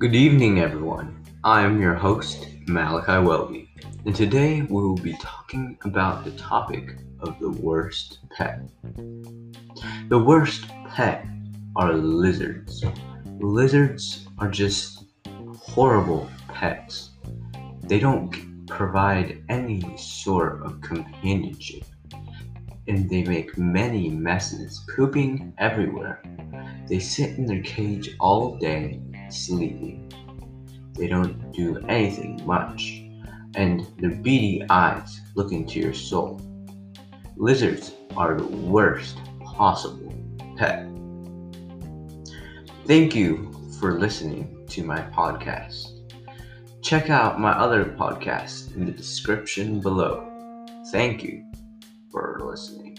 Good evening, everyone. I am your host, Malachi Welby, and today we will be talking about the topic of the worst pet. The worst pet are lizards. Lizards are just horrible pets. They don't provide any sort of companionship, and they make many messes, pooping everywhere. They sit in their cage all day, sleeping. They don't do anything much, and their beady eyes look into your soul. Lizards are the worst possible pet. Thank you for listening to my podcast. Check out my other podcasts in the description below. Thank you for listening.